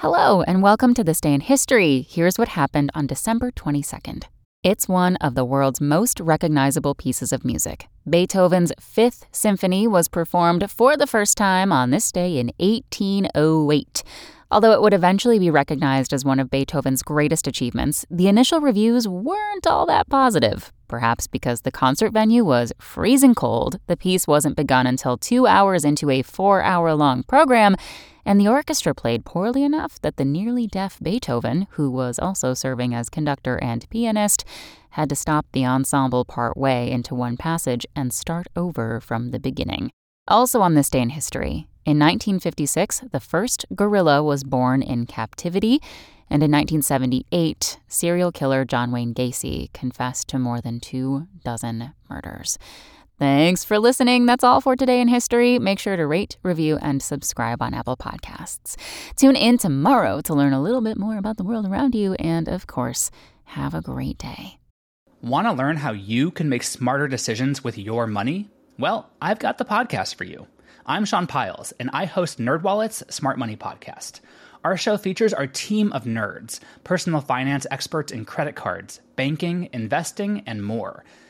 Hello, and welcome to This Day in History. Here's what happened on December 22nd. It's one of the world's most recognizable pieces of music. Beethoven's Fifth Symphony was performed for the first time on this day in 1808. Although it would eventually be recognized as one of Beethoven's greatest achievements, the initial reviews weren't all that positive. Perhaps because the concert venue was freezing cold, the piece wasn't begun until two hours into a four hour long program, and the orchestra played poorly enough that the nearly deaf Beethoven, who was also serving as conductor and pianist, had to stop the ensemble part way into one passage and start over from the beginning. Also, on this day in history, in 1956, the first gorilla was born in captivity, and in 1978, serial killer John Wayne Gacy confessed to more than two dozen murders. Thanks for listening. That's all for today in history. Make sure to rate, review, and subscribe on Apple Podcasts. Tune in tomorrow to learn a little bit more about the world around you. And of course, have a great day. Want to learn how you can make smarter decisions with your money? Well, I've got the podcast for you. I'm Sean Pyles, and I host NerdWallet's Smart Money Podcast. Our show features our team of nerds, personal finance experts in credit cards, banking, investing, and more